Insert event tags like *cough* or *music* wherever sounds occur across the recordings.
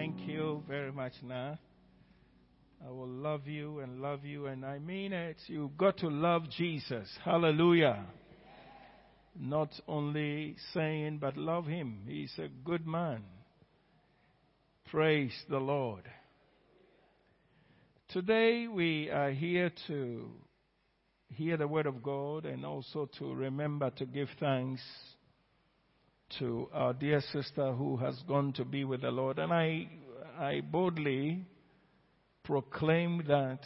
Thank you very much, Na. I will love you and love you, and I mean it. You've got to love Jesus. Hallelujah. Not only saying, but love him. He's a good man. Praise the Lord. Today we are here to hear the word of God and also to remember to give thanks to our dear sister who has gone to be with the Lord. And I, I boldly proclaim that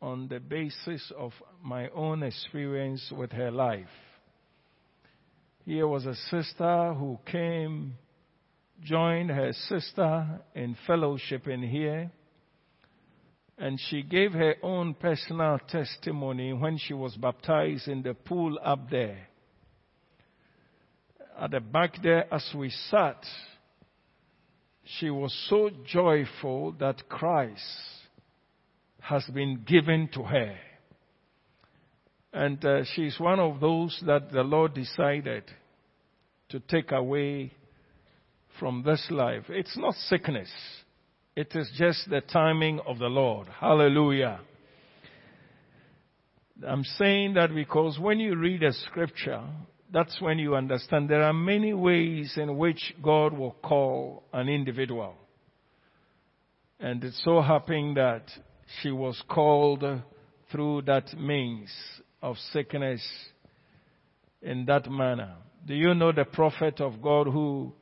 on the basis of my own experience with her life. Here was a sister who came, joined her sister in fellowship in here, and she gave her own personal testimony when she was baptized in the pool up there at the back there as we sat, she was so joyful that Christ has been given to her. And uh, she's one of those that the Lord decided to take away from this life. It's not sickness. It is just the timing of the Lord. Hallelujah. I'm saying that because when you read a scripture, that's when you understand there are many ways in which God will call an individual. And it so happened that she was called through that means of sickness in that manner. Do you know the prophet of God who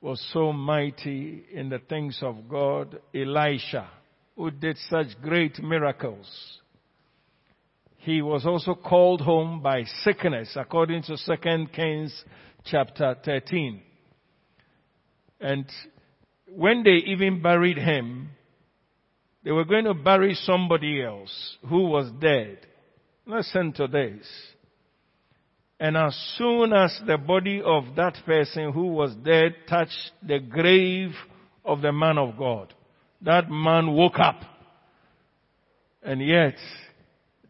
was so mighty in the things of God, Elisha, who did such great miracles? He was also called home by sickness, according to 2 Kings chapter 13. And when they even buried him, they were going to bury somebody else who was dead. Listen to this. And as soon as the body of that person who was dead touched the grave of the man of God, that man woke up. And yet,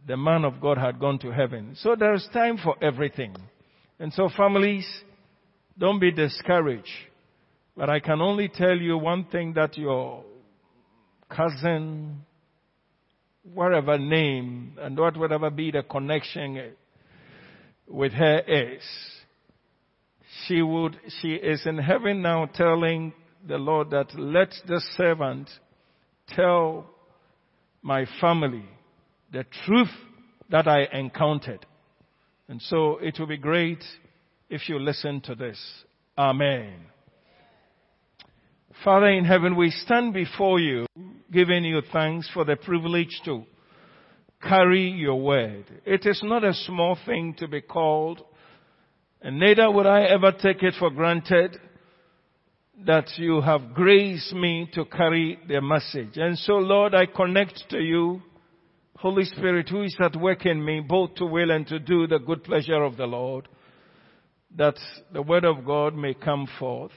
the man of God had gone to heaven. So there's time for everything. And so families, don't be discouraged. But I can only tell you one thing that your cousin, whatever name, and what whatever be the connection with her is, she would, she is in heaven now telling the Lord that let the servant tell my family the truth that I encountered. And so it will be great if you listen to this. Amen. Father in heaven, we stand before you, giving you thanks for the privilege to carry your word. It is not a small thing to be called, and neither would I ever take it for granted that you have graced me to carry the message. And so Lord, I connect to you Holy Spirit, who is at work in me, both to will and to do the good pleasure of the Lord, that the word of God may come forth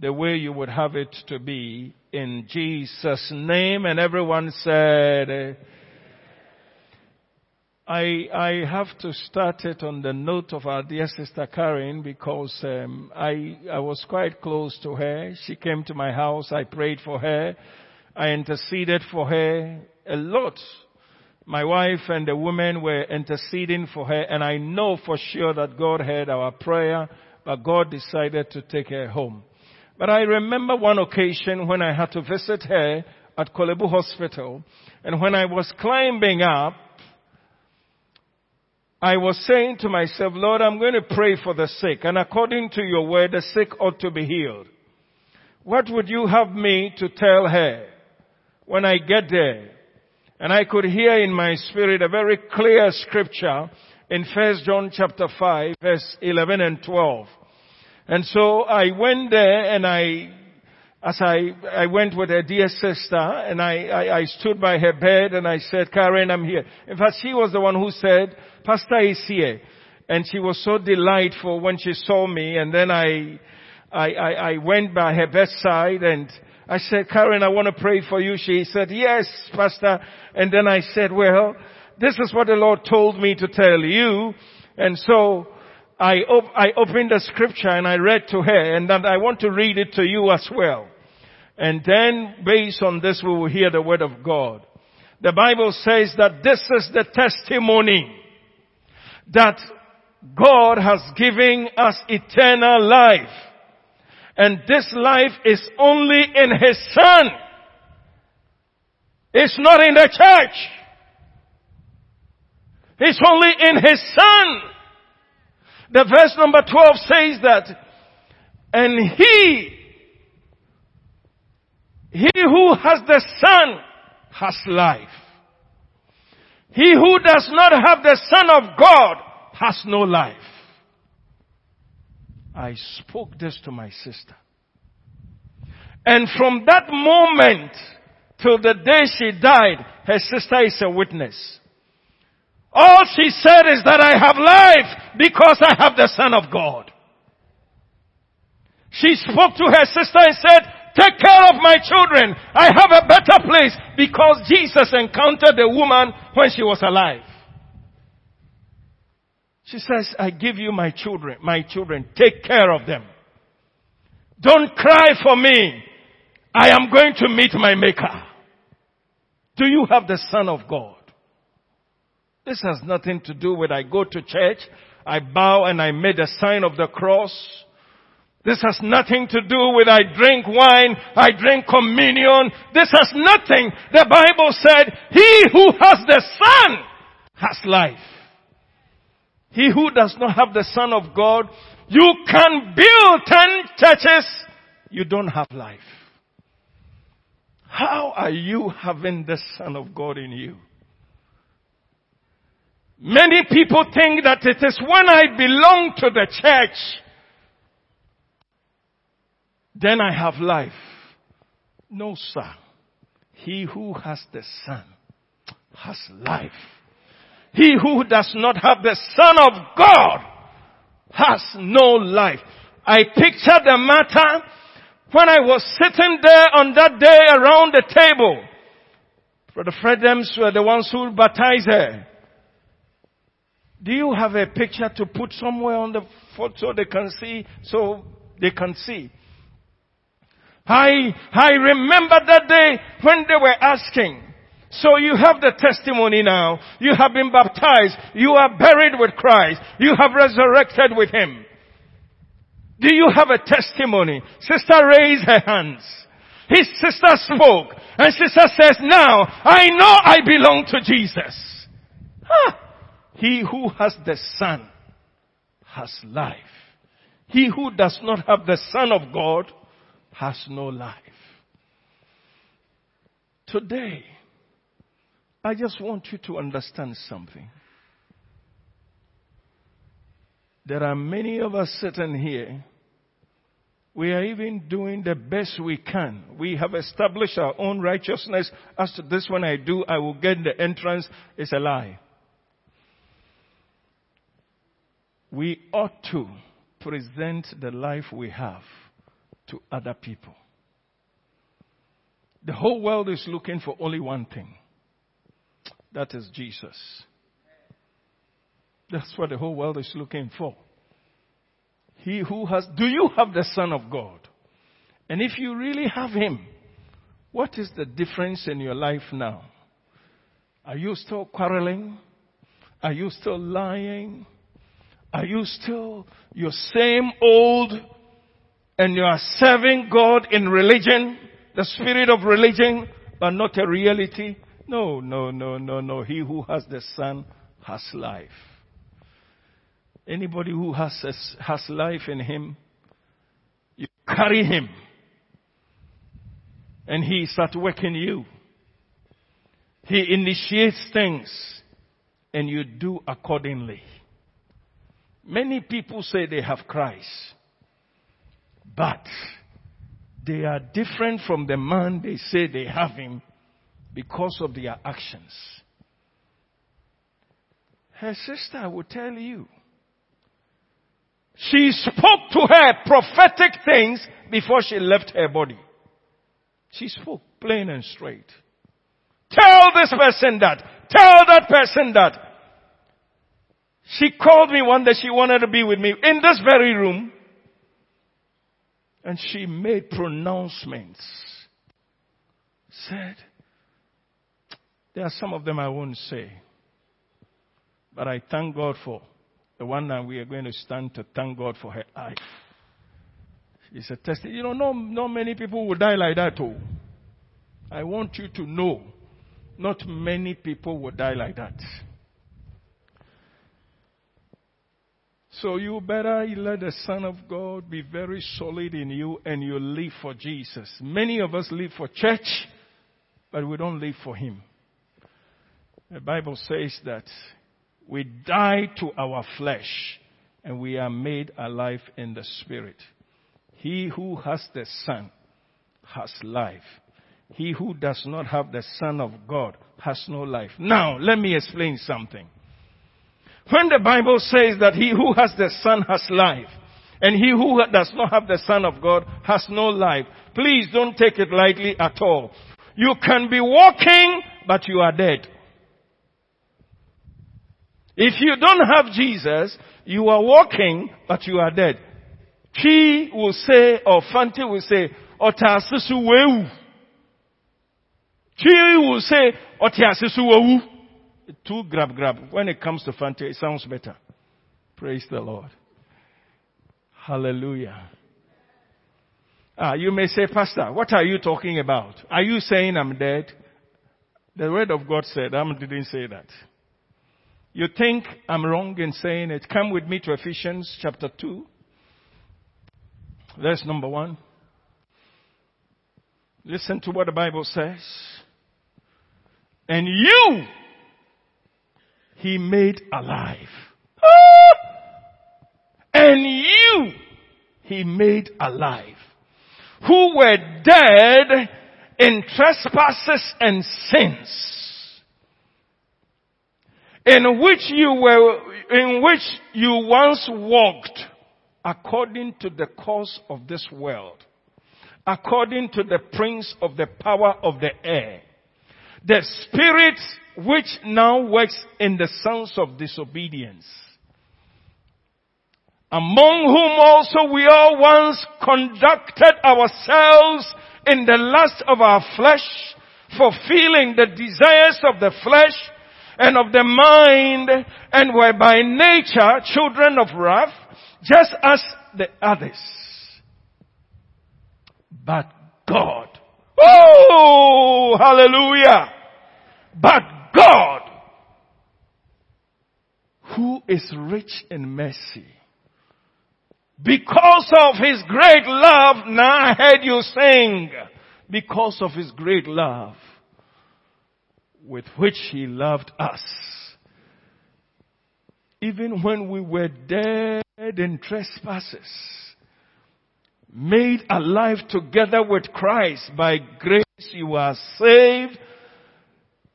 the way you would have it to be in Jesus' name. And everyone said, I, I have to start it on the note of our dear sister Karen because um, I, I was quite close to her. She came to my house. I prayed for her. I interceded for her a lot my wife and the women were interceding for her and I know for sure that God heard our prayer, but God decided to take her home. But I remember one occasion when I had to visit her at Korle Bu Hospital and when I was climbing up, I was saying to myself, Lord, I'm going to pray for the sick and according to your word, the sick ought to be healed. What would you have me to tell her when I get there? And I could hear in my spirit a very clear scripture in 1 John chapter 5 verse 11 and 12. And so I went there and I, as I, I went with a dear sister and I, I, I stood by her bed and I said, Karen, I'm here. In fact, she was the one who said, Pastor is here. And she was so delightful when she saw me and then I, I, I, I went by her bedside and I said, Karen, I want to pray for you. She said, yes, pastor. And then I said, well, this is what the Lord told me to tell you. And so I, op- I opened the scripture and I read to her and then I want to read it to you as well. And then based on this we will hear the word of God. The Bible says that this is the testimony that God has given us eternal life. And this life is only in His Son. It's not in the church. It's only in His Son. The verse number 12 says that, and He, He who has the Son has life. He who does not have the Son of God has no life. I spoke this to my sister. And from that moment till the day she died, her sister is a witness. All she said is that I have life because I have the Son of God. She spoke to her sister and said, take care of my children. I have a better place because Jesus encountered the woman when she was alive. She says, I give you my children, my children, take care of them. Don't cry for me. I am going to meet my maker. Do you have the son of God? This has nothing to do with I go to church, I bow and I made a sign of the cross. This has nothing to do with I drink wine, I drink communion. This has nothing. The Bible said, he who has the son has life. He who does not have the Son of God, you can build ten churches, you don't have life. How are you having the Son of God in you? Many people think that it is when I belong to the church, then I have life. No, sir. He who has the Son has life. He who does not have the Son of God has no life. I picture the matter when I was sitting there on that day around the table. Brother Fredems were the ones who baptized her. Do you have a picture to put somewhere on the photo so they can see, so they can see? I, I remember that day when they were asking, so you have the testimony now. You have been baptized. You are buried with Christ. You have resurrected with Him. Do you have a testimony? Sister raised her hands. His sister spoke and sister says, now I know I belong to Jesus. He who has the son has life. He who does not have the son of God has no life. Today, I just want you to understand something. There are many of us sitting here. We are even doing the best we can. We have established our own righteousness. As to this one I do, I will get the entrance. It's a lie. We ought to present the life we have to other people. The whole world is looking for only one thing that is Jesus. That's what the whole world is looking for. He who has, do you have the Son of God? And if you really have Him, what is the difference in your life now? Are you still quarreling? Are you still lying? Are you still your same old and you are serving God in religion, the spirit of religion, but not a reality? No, no, no, no, no. He who has the Son has life. Anybody who has, has life in him, you carry him. And he starts working you. He initiates things and you do accordingly. Many people say they have Christ, but they are different from the man they say they have him because of their actions. Her sister will tell you. She spoke to her prophetic things before she left her body. She spoke plain and straight. Tell this person that. Tell that person that. She called me one day. She wanted to be with me in this very room. And she made pronouncements said, there are some of them I won't say, but I thank God for the one that we are going to stand to thank God for her life. It's a test. You know, not, not many people will die like that, too. I want you to know, not many people will die like that. So you better let the Son of God be very solid in you and you live for Jesus. Many of us live for church, but we don't live for Him. The Bible says that we die to our flesh and we are made alive in the Spirit. He who has the Son has life. He who does not have the Son of God has no life. Now, let me explain something. When the Bible says that he who has the Son has life, and he who does not have the Son of God has no life, please don't take it lightly at all. You can be walking, but you are dead. If you don't have Jesus, you are walking, but you are dead. Twi will say, or Fanti will say, Otasusu weu. Twi will say, Otiasusu weu. Two grab grab. When it comes to Fante, it sounds better. Praise the Lord. Hallelujah. Ah, you may say, Pastor, what are you talking about? Are you saying I'm dead? The word of God said, I didn't say that. You think I'm wrong in saying it? Come with me to Ephesians chapter 2. Verse number 1. Listen to what the Bible says. And you he made alive. *laughs* And you he made alive. Who were dead in trespasses and sins. In which you were, in which you once walked according to the course of this world. According to the prince of the power of the air. The spirit which now works in the sons of disobedience, among whom also we all once conducted ourselves in the lust of our flesh, fulfilling the desires of the flesh and of the mind, and were by nature children of wrath, just as the others. But God, oh, hallelujah! But God, who is rich in mercy, because of his great love, now I heard you sing, because of his great love with which he loved us. Even when we were dead in trespasses, made alive together with Christ by grace you are saved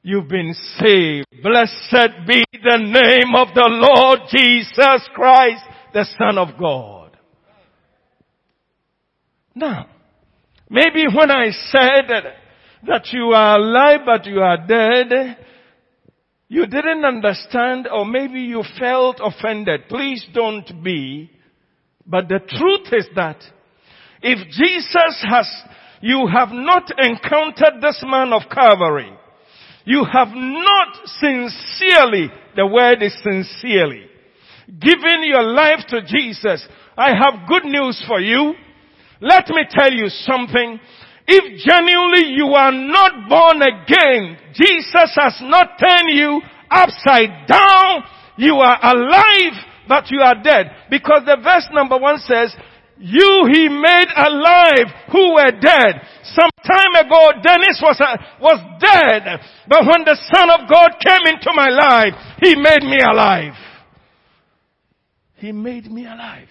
You've been saved. Blessed be the name of the Lord Jesus Christ, the Son of God. Now, maybe when I said that, that you are alive but you are dead, you didn't understand or maybe you felt offended. Please don't be. But the truth is that if Jesus has, you have not encountered this man of Calvary, you have not sincerely, the word is sincerely, given your life to Jesus. I have good news for you. Let me tell you something. If genuinely you are not born again, Jesus has not turned you upside down. You are alive, but you are dead. Because the verse number one says, you he made alive who were dead. Some time ago, Dennis was, uh, was dead. But when the Son of God came into my life, he made me alive. He made me alive.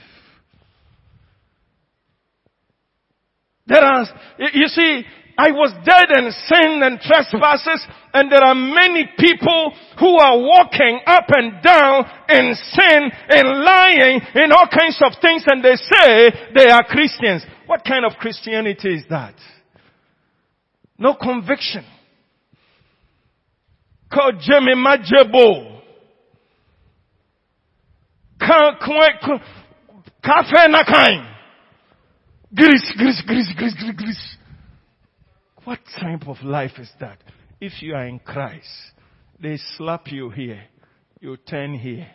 There are, you see, I was dead in sin and trespasses and there are many people who are walking up and down in sin and lying in all kinds of things and they say they are Christians. What kind of Christianity is that? No conviction. Called Jimmy Majebo. Cafe Nakain. Greece, Greece, Greece, Greece, Greece, Greece. What type of life is that? If you are in Christ, they slap you here, you turn here.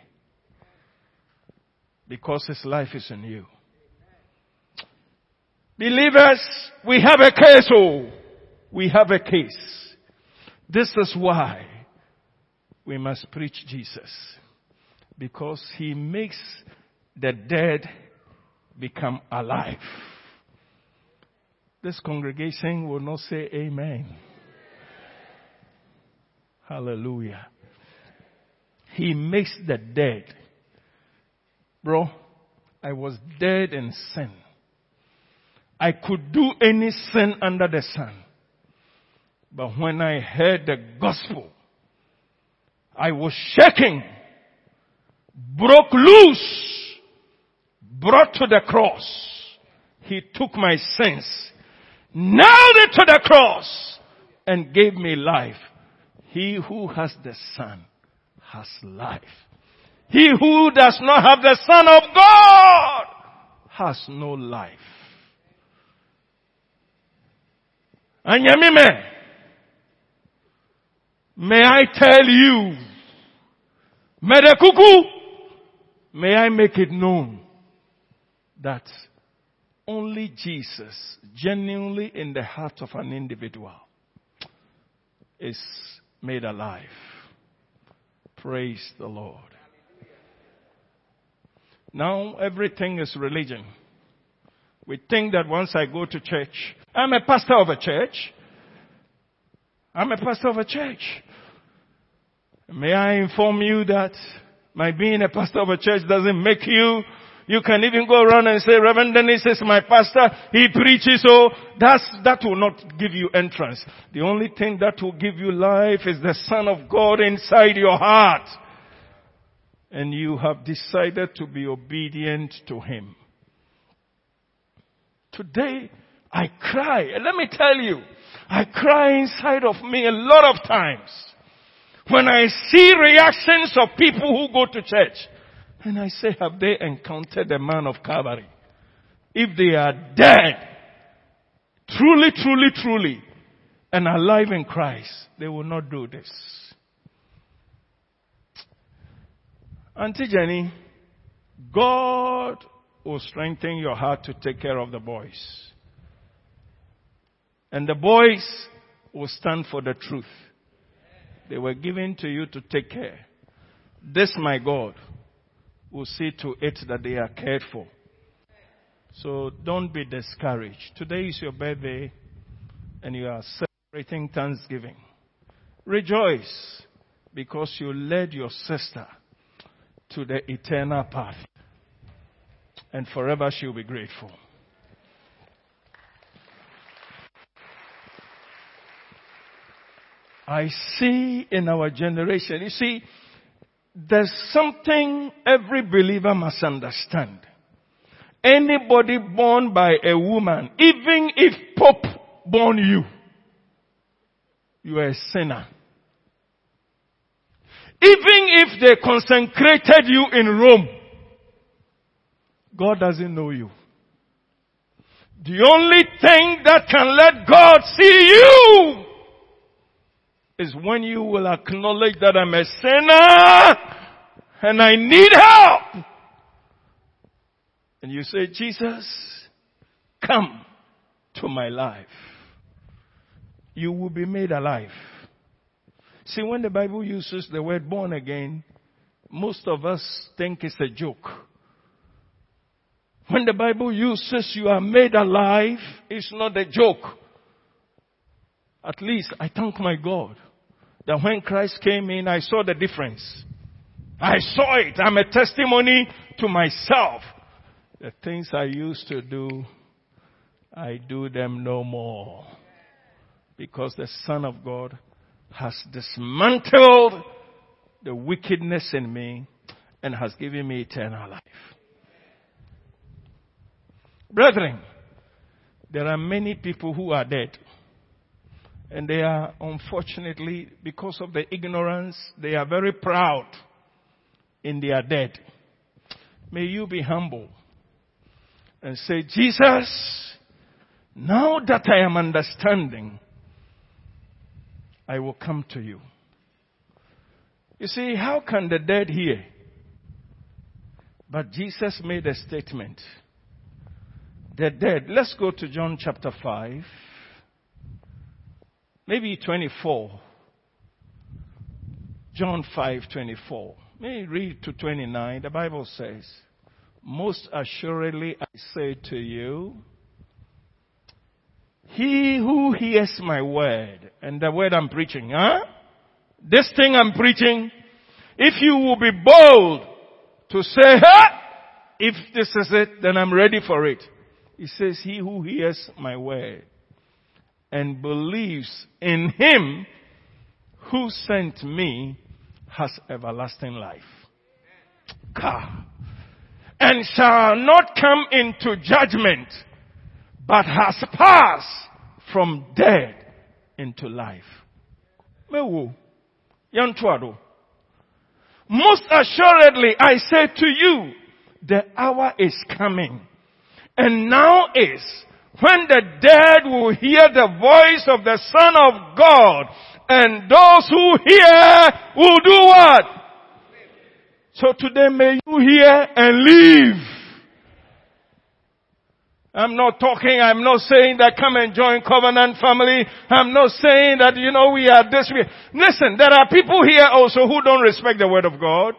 Because his life is in you. Believers, we have a case, oh, we have a case. This is why we must preach Jesus. Because he makes the dead become alive. This congregation will not say amen. Hallelujah. He makes the dead. Bro, I was dead in sin. I could do any sin under the sun. But when I heard the gospel, I was shaking, broke loose, brought to the cross. He took my sins nailed it to the cross and gave me life. He who has the Son has life. He who does not have the Son of God has no life. Anyamime, may I tell you, Medekuku, may I make it known that only Jesus, genuinely in the heart of an individual, is made alive. Praise the Lord. Now everything is religion. We think that once I go to church, I'm a pastor of a church. I'm a pastor of a church. May I inform you that my being a pastor of a church doesn't make you you can even go around and say, Reverend Dennis is my pastor. He preaches. So that's, that will not give you entrance. The only thing that will give you life is the Son of God inside your heart. And you have decided to be obedient to Him. Today, I cry. And let me tell you, I cry inside of me a lot of times when I see reactions of people who go to church. And I say, have they encountered the man of Calvary? If they are dead, truly, truly, truly, and alive in Christ, they will not do this. Auntie Jenny, God will strengthen your heart to take care of the boys. And the boys will stand for the truth. They were given to you to take care. This my God will see to it that they are cared for. So don't be discouraged. Today is your birthday and you are celebrating Thanksgiving. Rejoice because you led your sister to the eternal path. And forever she'll be grateful. I see in our generation, you see, there's something every believer must understand. Anybody born by a woman, even if Pope born you, you are a sinner. Even if they consecrated you in Rome, God doesn't know you. The only thing that can let God see you is when you will acknowledge that I'm a sinner and I need help. And you say, Jesus, come to my life. You will be made alive. See, when the Bible uses the word born again, most of us think it's a joke. When the Bible uses you are made alive, it's not a joke. At least I thank my God that when Christ came in, I saw the difference. I saw it. I'm a testimony to myself. The things I used to do, I do them no more. Because the Son of God has dismantled the wickedness in me and has given me eternal life. Brethren, there are many people who are dead. And they are, unfortunately, because of the ignorance, they are very proud in their dead. May you be humble and say, Jesus, now that I am understanding I will come to you. You see, how can the dead hear? But Jesus made a statement. The dead. Let's go to John chapter 5. Maybe 24. John 5 24. May read to 29. The Bible says, Most assuredly I say to you, he who hears my word, and the word I'm preaching, huh? This thing I'm preaching, if you will be bold to say, huh? If this is it, then I'm ready for it. He says, he who hears my word and believes in him who sent me has everlasting life. God. And shall not come into judgment, but has passed from death into life. Yantuado. Most assuredly, I say to you, the hour is coming. And now is when the dead will hear the voice of the Son of God and those who hear will do what? So today may you hear and live. I'm not talking, I'm not saying that come and join covenant family. I'm not saying that, you know, we are this. Listen, there are people here also who don't respect the word of God.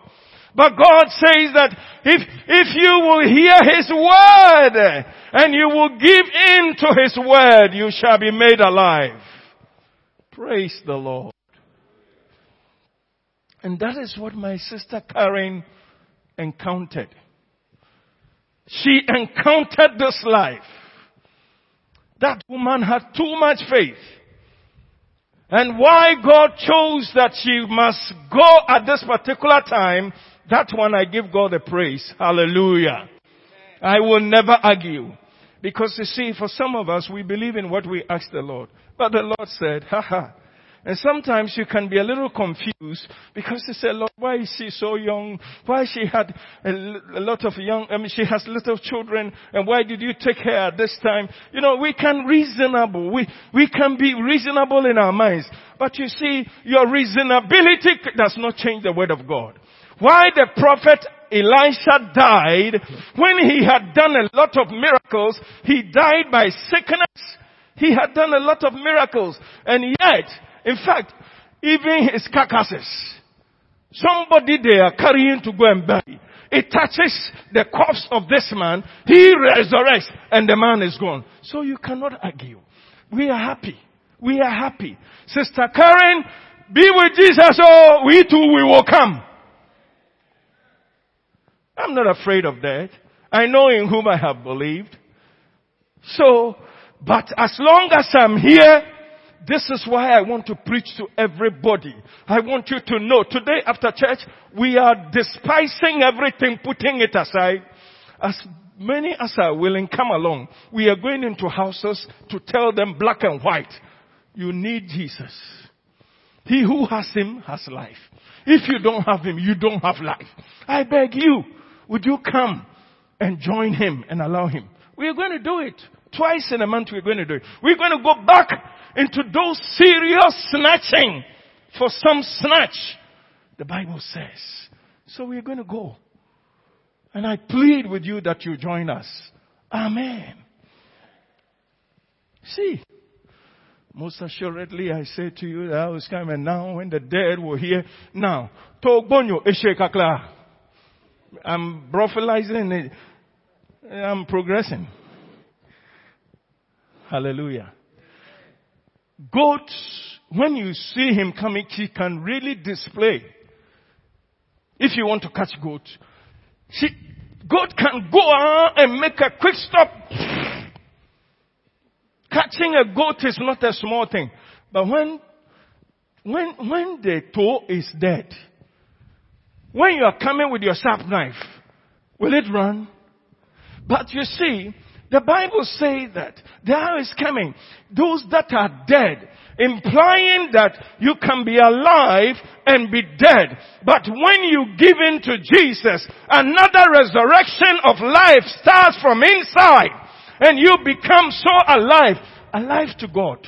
But God says that if, if you will hear His word and you will give in to His word, you shall be made alive. Praise the Lord. And that is what my sister Karen encountered. She encountered this life. That woman had too much faith. And why God chose that she must go at this particular time, that one I give God the praise. Hallelujah. I will never argue. Because you see, for some of us, we believe in what we ask the Lord. But the Lord said, ha ha. And sometimes you can be a little confused because you say, Lord, why is she so young? Why she had a, lot of young, I mean, she has little children and why did you take her at this time? You know, we can reasonable. We, we can be reasonable in our minds. But you see, your reasonability does not change the word of God. Why the prophet Elisha died when he had done a lot of miracles, he died by sickness. He had done a lot of miracles and yet, in fact, even his carcasses, somebody they are carrying to go and bury. It touches the corpse of this man, he resurrects and the man is gone. So you cannot argue. We are happy. We are happy. Sister Karen, be with Jesus oh, we too we will come. I'm not afraid of that. I know in whom I have believed. So, but as long as I'm here, this is why I want to preach to everybody. I want you to know today after church, we are despising everything, putting it aside. As many as are willing, come along. We are going into houses to tell them black and white. You need Jesus. He who has him has life. If you don't have him, you don't have life. I beg you, would you come and join him and allow him? We are going to do it. Twice in a month we're going to do it. We're going to go back into those serious snatching for some snatch. The Bible says. So we're going to go. And I plead with you that you join us. Amen. See, most assuredly I say to you that I was coming now when the dead were here. Now, Togbonyo Eshekakla. I'm prophesying it. I'm progressing. Hallelujah. Goat, when you see him coming, he can really display. If you want to catch goat, she, goat can go on and make a quick stop. Catching a goat is not a small thing. But when, when, when the toe is dead, when you are coming with your sharp knife, will it run? But you see, the Bible says that the hour is coming. Those that are dead, implying that you can be alive and be dead. But when you give in to Jesus, another resurrection of life starts from inside and you become so alive, alive to God.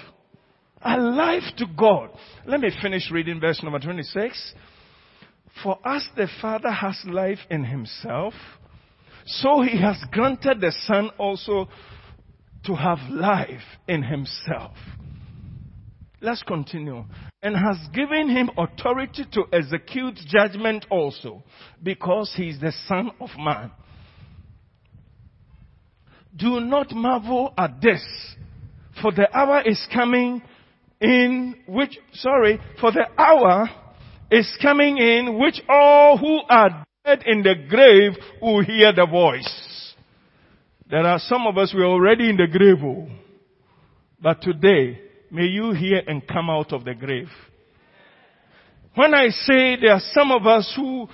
Alive to God. Let me finish reading verse number 26. For as the Father has life in himself, so he has granted the Son also to have life in himself. Let's continue. And has given him authority to execute judgment also, because he is the Son of Man. Do not marvel at this, for the hour is coming in which, sorry, for the hour is coming in which all who are dead in the grave will hear the voice. There are some of us, we're already in the grave, oh. but today, may you hear and come out of the grave. When I say there are some of us who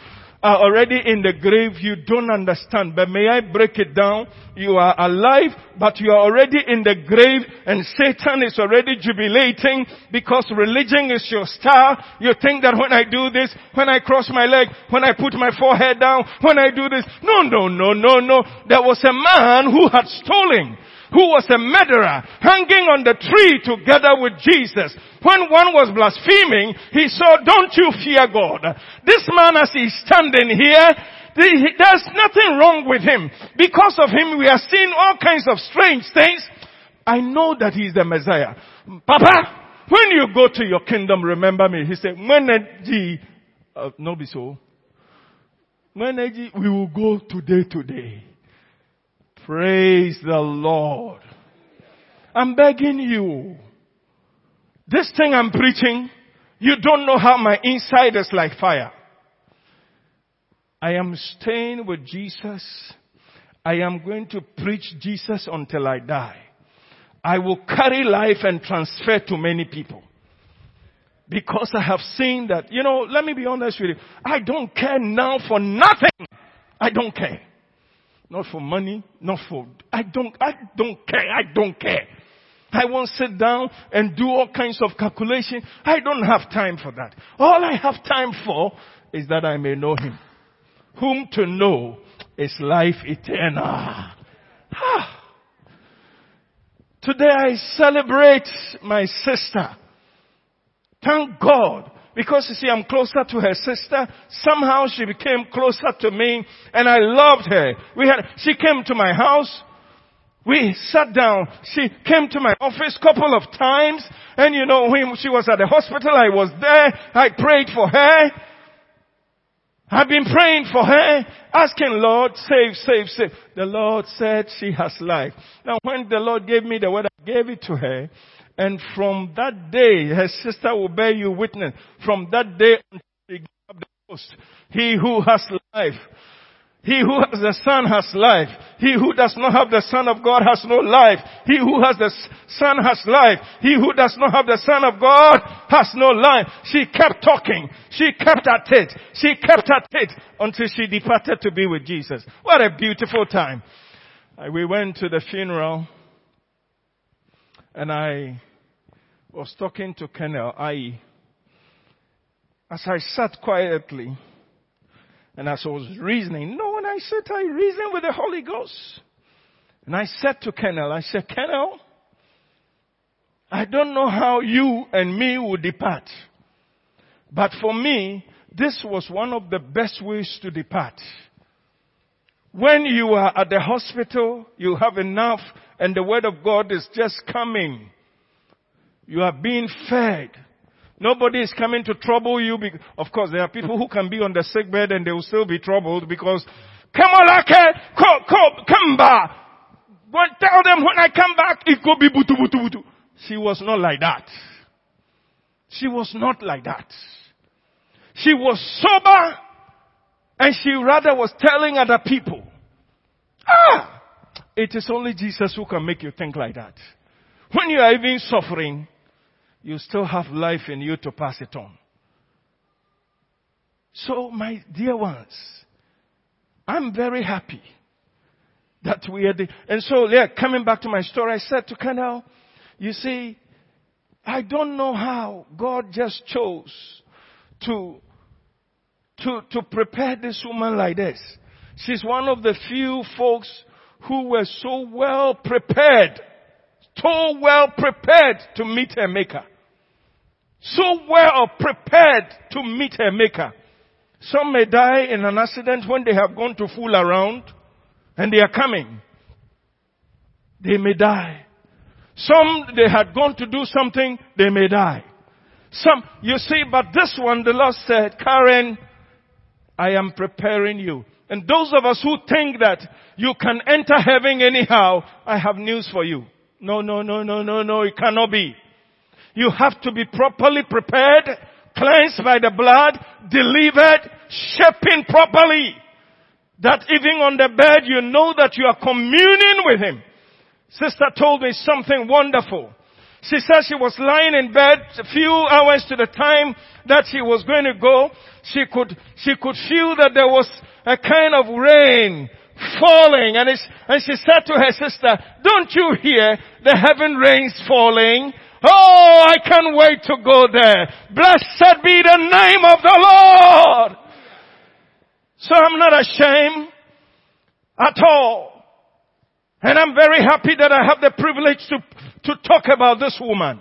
are already in the grave, you don't understand. But may I break it down? You are alive, but you are already in the grave and Satan is already jubilating because religion is your star. You think that when I do this, when I cross my leg, when I put my forehead down, when I do this, no, no, no, no, no. There was a man who had stolen who was a murderer hanging on the tree together with Jesus. When one was blaspheming, he said, don't you fear God. This man as he's standing here, there's nothing wrong with him. Because of him, we are seeing all kinds of strange things. I know that he's the Messiah. Papa, when you go to your kingdom, remember me. He said, when uh, no be so. When we will go today, today. Praise the Lord. I'm begging you. This thing I'm preaching, you don't know how my inside is like fire. I am staying with Jesus. I am going to preach Jesus until I die. I will carry life and transfer to many people. Because I have seen that, you know, let me be honest with you. I don't care now for nothing. I don't care not for money, not for, I don't, I don't care, I don't care. I won't sit down and do all kinds of calculation. I don't have time for that. All I have time for is that I may know Him. Whom to know is life eternal. Today I celebrate my sister. Thank God because you see, I'm closer to her sister. Somehow she became closer to me and I loved her. We had, she came to my house. We sat down. She came to my office couple of times. And you know, when she was at the hospital, I was there. I prayed for her. I've been praying for her, asking Lord, save, save, save. The Lord said she has life. Now when the Lord gave me the word, I gave it to her. And from that day, her sister will bear you witness. From that day until up the ghost, he who has life, he who has the Son has life. He who does not have the Son of God has no life. He who has the Son has life. He who does not have the Son of God has no life. She kept talking. She kept at it. She kept at it until she departed to be with Jesus. What a beautiful time. Uh, we went to the funeral and I was talking to Colonel I, as I sat quietly, and as I was reasoning, no, when I said I reason with the Holy Ghost. And I said to Colonel, I said, Colonel, I don't know how you and me will depart. But for me, this was one of the best ways to depart. When you are at the hospital, you have enough and the word of God is just coming. You are being fed. Nobody is coming to trouble you. Of course, there are people who can be on the sick bed and they will still be troubled because, come on, like, come, come, come back. But tell them when I come back, it could be butu, butu, butu. She was not like that. She was not like that. She was sober and she rather was telling other people, ah, it is only Jesus who can make you think like that. When you are even suffering, you still have life in you to pass it on. So, my dear ones, I'm very happy that we are the, and so yeah, coming back to my story, I said to Colonel, you see, I don't know how God just chose to, to, to prepare this woman like this. She's one of the few folks who were so well prepared, so well prepared to meet her maker. so well prepared to meet her maker. Some may die in an accident when they have gone to fool around and they are coming. They may die. Some they had gone to do something, they may die. Some, you see, but this one, the Lord said, Karen, I am preparing you. And those of us who think that you can enter heaven anyhow, I have news for you. No, no, no, no, no, no, it cannot be. You have to be properly prepared, cleansed by the blood, delivered, shaping properly. That even on the bed you know that you are communing with Him. Sister told me something wonderful. She said she was lying in bed a few hours to the time that she was going to go. She could, she could feel that there was a kind of rain falling and, and she said to her sister, don't you hear the heaven rains falling? Oh, I can't wait to go there. Blessed be the name of the Lord. So I'm not ashamed at all. And I'm very happy that I have the privilege to, to talk about this woman.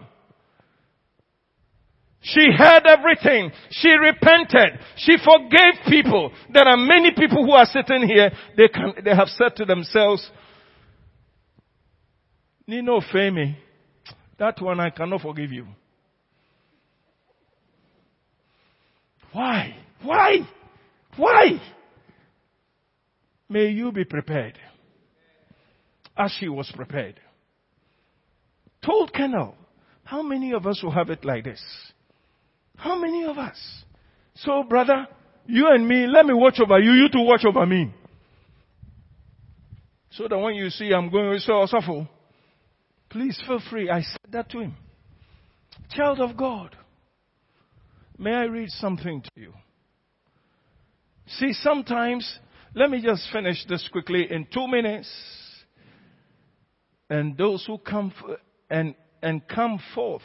She heard everything. She repented. She forgave people. There are many people who are sitting here. They can, they have said to themselves, Nino Femi, that one I cannot forgive you. Why? Why? Why? May you be prepared. As she was prepared. Told Kendall, how many of us will have it like this? How many of us? So, brother, you and me, let me watch over you, you to watch over me. So that when you see I'm going with so suffer, please feel free. I said that to him. Child of God, may I read something to you? See, sometimes, let me just finish this quickly in two minutes. And those who come and, and come forth,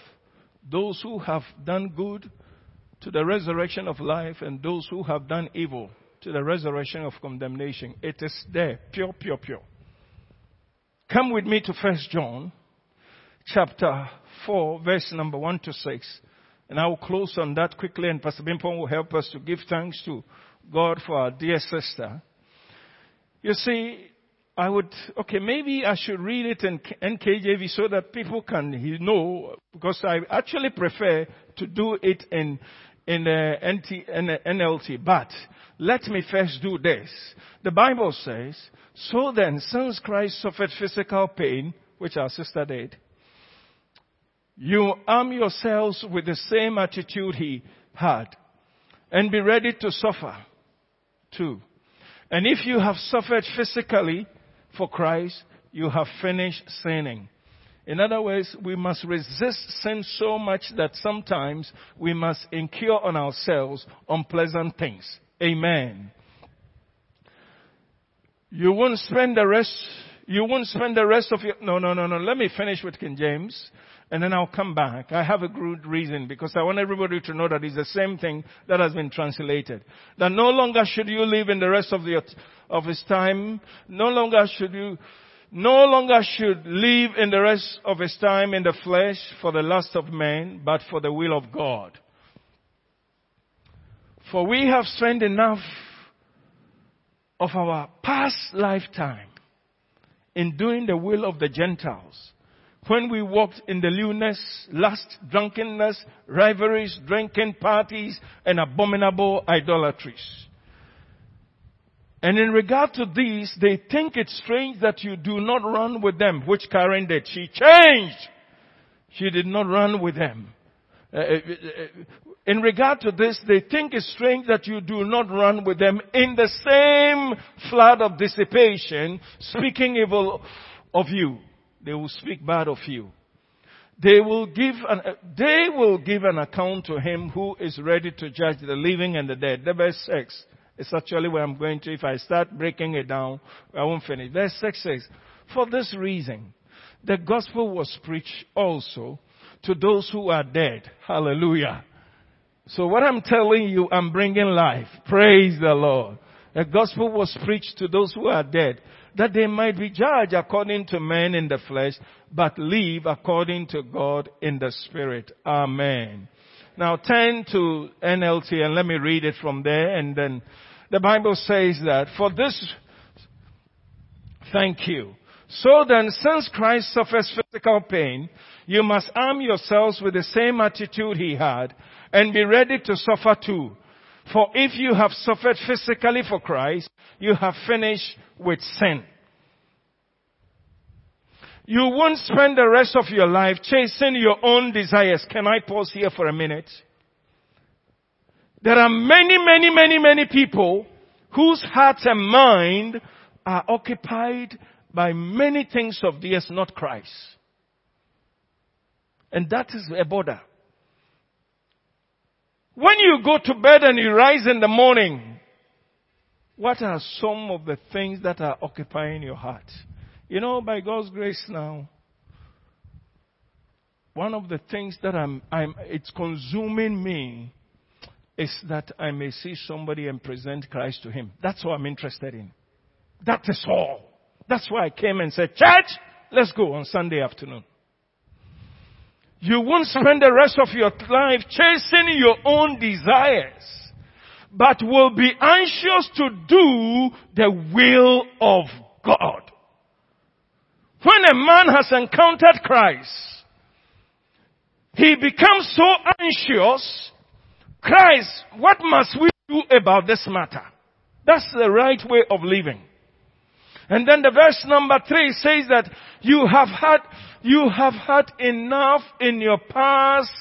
those who have done good to the resurrection of life and those who have done evil to the resurrection of condemnation. It is there, pure, pure, pure. Come with me to First John, chapter 4, verse number 1 to 6. And I will close on that quickly, and Pastor Bimpon will help us to give thanks to God for our dear sister. You see, I would, okay, maybe I should read it in NKJV so that people can know, because I actually prefer to do it in, in uh, the the uh, NLT. But let me first do this. The Bible says, so then, since Christ suffered physical pain, which our sister did, you arm yourselves with the same attitude he had and be ready to suffer too. And if you have suffered physically, for Christ, you have finished sinning. In other words, we must resist sin so much that sometimes we must incur on ourselves unpleasant things. Amen. You won't spend the rest, you won't spend the rest of your, no, no, no, no. Let me finish with King James and then I'll come back. I have a good reason because I want everybody to know that it's the same thing that has been translated. That no longer should you live in the rest of the, of his time. No longer should you, no longer should live in the rest of his time in the flesh for the lust of men, but for the will of God. For we have spent enough of our past lifetime in doing the will of the Gentiles when we walked in the lewdness, lust, drunkenness, rivalries, drinking parties, and abominable idolatries. And in regard to these, they think it strange that you do not run with them, which Karen did. She changed. She did not run with them. Uh, uh, uh, in regard to this, they think it's strange that you do not run with them in the same flood of dissipation, speaking evil of you. They will speak bad of you. They will give an, they will give an account to him who is ready to judge the living and the dead. The verse 6 is actually where I'm going to. If I start breaking it down, I won't finish. Verse 6 says, For this reason, the gospel was preached also to those who are dead. Hallelujah. So what I'm telling you, I'm bringing life. Praise the Lord. The gospel was preached to those who are dead that they might be judged according to men in the flesh, but live according to God in the spirit. Amen. Now turn to NLT and let me read it from there and then the Bible says that for this, thank you. So then, since Christ suffers physical pain, you must arm yourselves with the same attitude he had and be ready to suffer too. For if you have suffered physically for Christ, you have finished with sin. You won't spend the rest of your life chasing your own desires. Can I pause here for a minute? There are many, many, many, many people whose heart and mind are occupied by many things of theirs, not Christ. And that is a border. When you go to bed and you rise in the morning, what are some of the things that are occupying your heart? You know, by God's grace now, one of the things that I'm, I'm, it's consuming me is that I may see somebody and present Christ to him. That's what I'm interested in. That is all. That's why I came and said, church, let's go on Sunday afternoon. You won't spend the rest of your life chasing your own desires, but will be anxious to do the will of God. When a man has encountered Christ, he becomes so anxious, Christ, what must we do about this matter? That's the right way of living. And then the verse number three says that you have had, you have had enough in your past,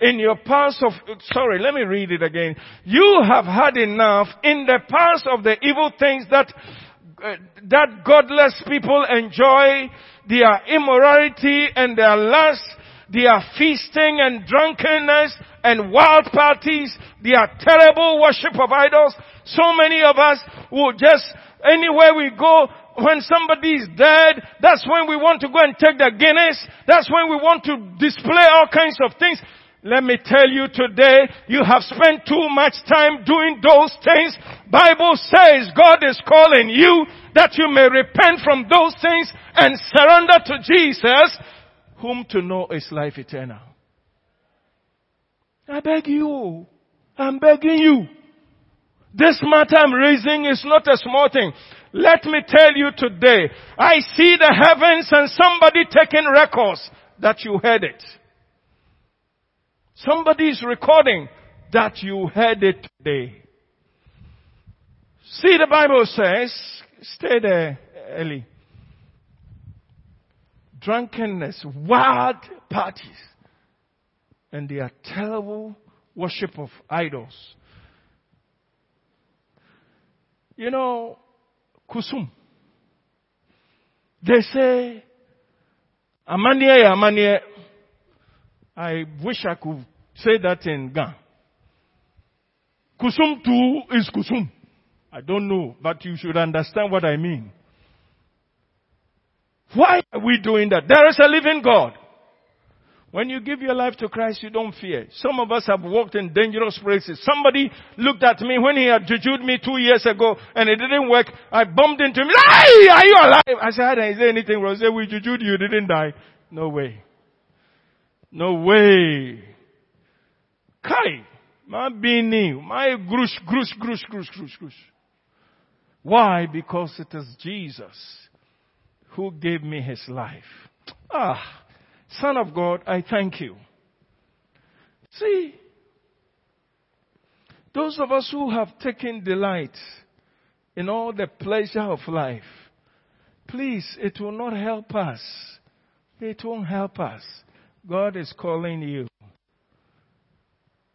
in your past of, sorry, let me read it again. You have had enough in the past of the evil things that, uh, that godless people enjoy, their immorality and their lust, their feasting and drunkenness and wild parties, They are terrible worship of idols. So many of us will just Anywhere we go, when somebody is dead, that's when we want to go and take the Guinness. That's when we want to display all kinds of things. Let me tell you today, you have spent too much time doing those things. Bible says God is calling you that you may repent from those things and surrender to Jesus, whom to know is life eternal. I beg you. I'm begging you. This matter I'm raising is not a small thing. Let me tell you today, I see the heavens and somebody taking records that you heard it. Somebody is recording that you heard it today. See the Bible says, stay there, Ellie. Drunkenness, wild parties, and their terrible worship of idols you know, Kusum. They say, Amanie, Amanie. I wish I could say that in Ga. Kusum too is Kusum. I don't know, but you should understand what I mean. Why are we doing that? There is a living God. When you give your life to Christ, you don't fear. Some of us have walked in dangerous places. Somebody looked at me when he had jujued me two years ago and it didn't work. I bumped into him. Hey, are you alive? I said, is there anything wrong? He said, we jujued you, you didn't die. No way. No way. Kai. My bini. My grush, grush, grush, grush, grush, grush. Why? Because it is Jesus who gave me his life. Ah. Son of God, I thank you. See, those of us who have taken delight in all the pleasure of life, please, it will not help us. It won't help us. God is calling you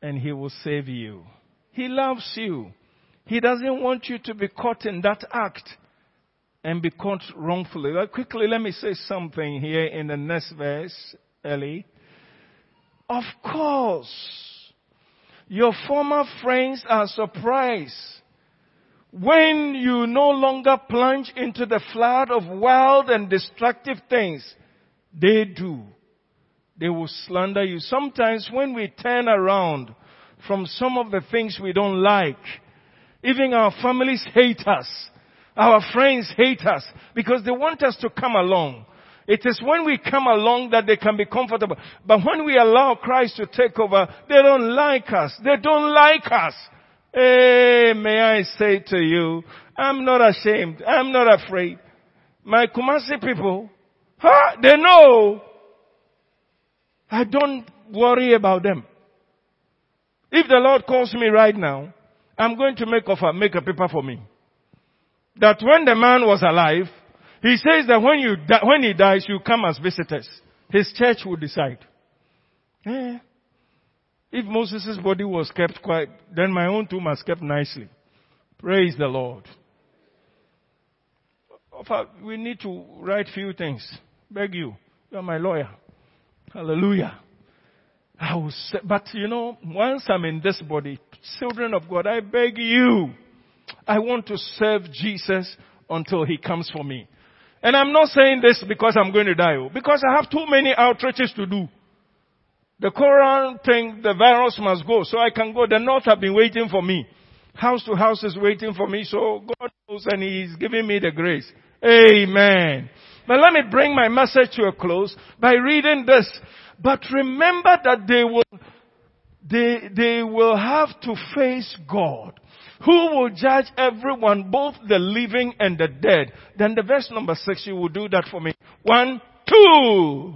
and He will save you. He loves you. He doesn't want you to be caught in that act and be caught wrongfully. Quickly, let me say something here in the next verse, Ellie. Of course, your former friends are surprised when you no longer plunge into the flood of wild and destructive things. They do. They will slander you. Sometimes when we turn around from some of the things we don't like, even our families hate us our friends hate us because they want us to come along. It is when we come along that they can be comfortable. But when we allow Christ to take over, they don't like us. They don't like us. Hey, may I say to you, I'm not ashamed. I'm not afraid. My Kumasi people, huh, they know. I don't worry about them. If the Lord calls me right now, I'm going to make offer, make a paper for me. That when the man was alive, he says that when you di- when he dies, you come as visitors. His church will decide. Eh. If Moses' body was kept quiet, then my own tomb was kept nicely. Praise the Lord. We need to write few things. Beg you. You're my lawyer. Hallelujah. Say, but you know, once I'm in this body, children of God, I beg you, I want to serve Jesus until He comes for me. And I'm not saying this because I'm going to die, oh, because I have too many outreaches to do. The corona thing, the virus must go, so I can go. The North have been waiting for me. House to house is waiting for me, so God knows and He's giving me the grace. Amen. But let me bring my message to a close by reading this. But remember that they will, they, they will have to face God who will judge everyone, both the living and the dead. Then the verse number six, you will do that for me. One, two.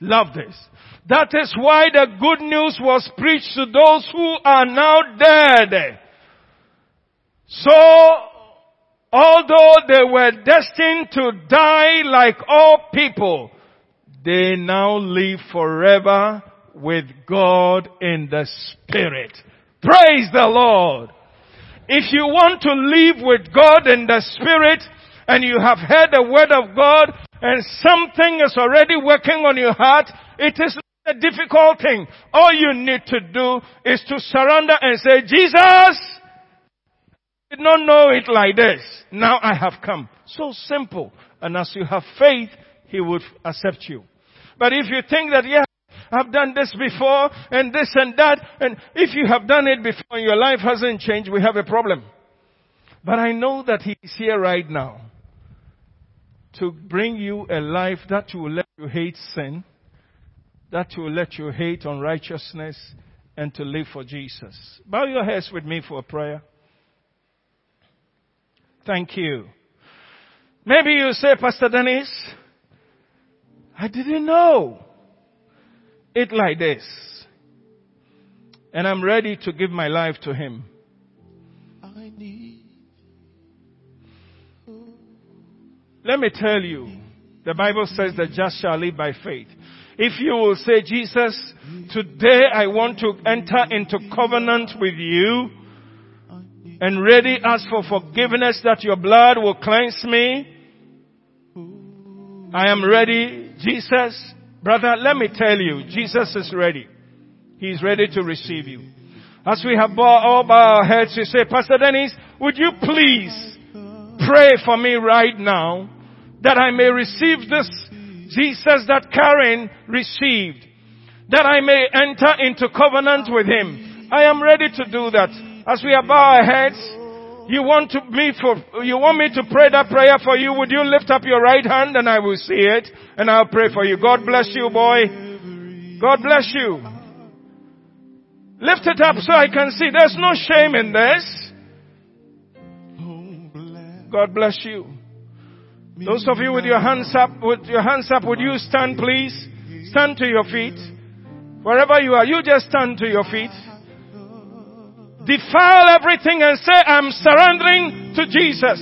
Love this. That is why the good news was preached to those who are now dead. So, although they were destined to die like all people, they now live forever with God in the Spirit. Praise the Lord. If you want to live with God in the Spirit, and you have heard the word of God and something is already working on your heart, it is a difficult thing. All you need to do is to surrender and say, Jesus, did not know it like this. Now I have come. So simple. And as you have faith, He would accept you. But if you think that, yeah, I've done this before and this and that, and if you have done it before and your life hasn't changed, we have a problem. But I know that He is here right now to bring you a life that will let you hate sin, that will let you hate unrighteousness, and to live for Jesus. Bow your heads with me for a prayer. Thank you. Maybe you say, Pastor Dennis, I didn't know it like this. And I'm ready to give my life to Him. I need Let me tell you, the Bible says the just shall live by faith. If you will say, Jesus, today I want to enter into covenant with you and ready ask for forgiveness that your blood will cleanse me. I am ready. Jesus, brother, let me tell you, Jesus is ready. He's ready to receive you. As we have all bow our heads, you say, Pastor Dennis, would you please pray for me right now that I may receive this Jesus that Karen received, that I may enter into covenant with him. I am ready to do that. As we bow our heads, you want to me for, you want me to pray that prayer for you? Would you lift up your right hand and I will see it and I'll pray for you. God bless you, boy. God bless you. Lift it up so I can see. There's no shame in this. God bless you. Those of you with your hands up, with your hands up, would you stand please? Stand to your feet. Wherever you are, you just stand to your feet. Defile everything and say, I'm surrendering to Jesus.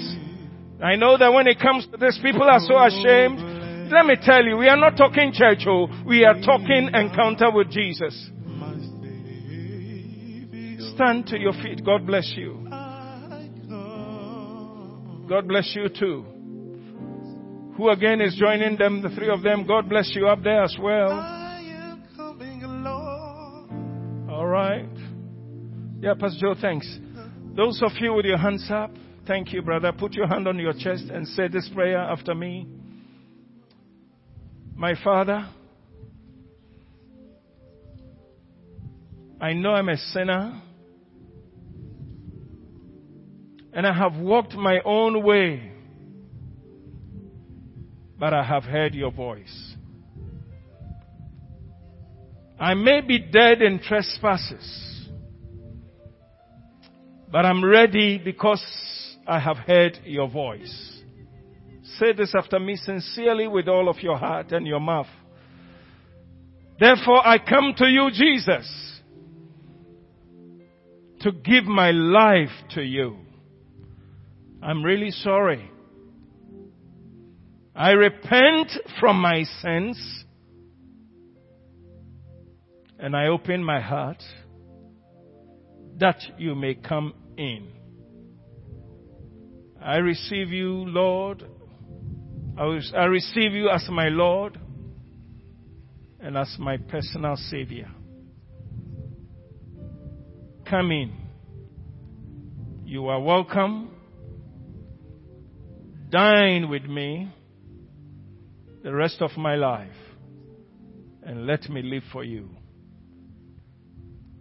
I know that when it comes to this, people are so ashamed. Let me tell you, we are not talking church, oh, we are talking encounter with Jesus. Stand to your feet. God bless you. God bless you too who again is joining them, the three of them. God bless you up there as well. All right. Yeah, Pastor Joe, thanks. Those of you with your hands up, thank you, brother. Put your hand on your chest and say this prayer after me. My Father, I know I'm a sinner and I have walked my own way, but I have heard your voice. I may be dead in trespasses but I'm ready because I have heard your voice. Say this after me sincerely with all of your heart and your mouth. Therefore I come to you, Jesus, to give my life to you. I'm really sorry. I repent from my sins and I open my heart that you may come in. I receive you, Lord. I receive you as my Lord and as my personal Savior. Come in. You are welcome. Dine with me the rest of my life and let me live for you.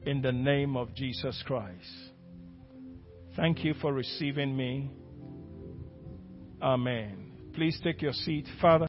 In the name of Jesus Christ. Thank you for receiving me. Amen. Please take your seat. Father,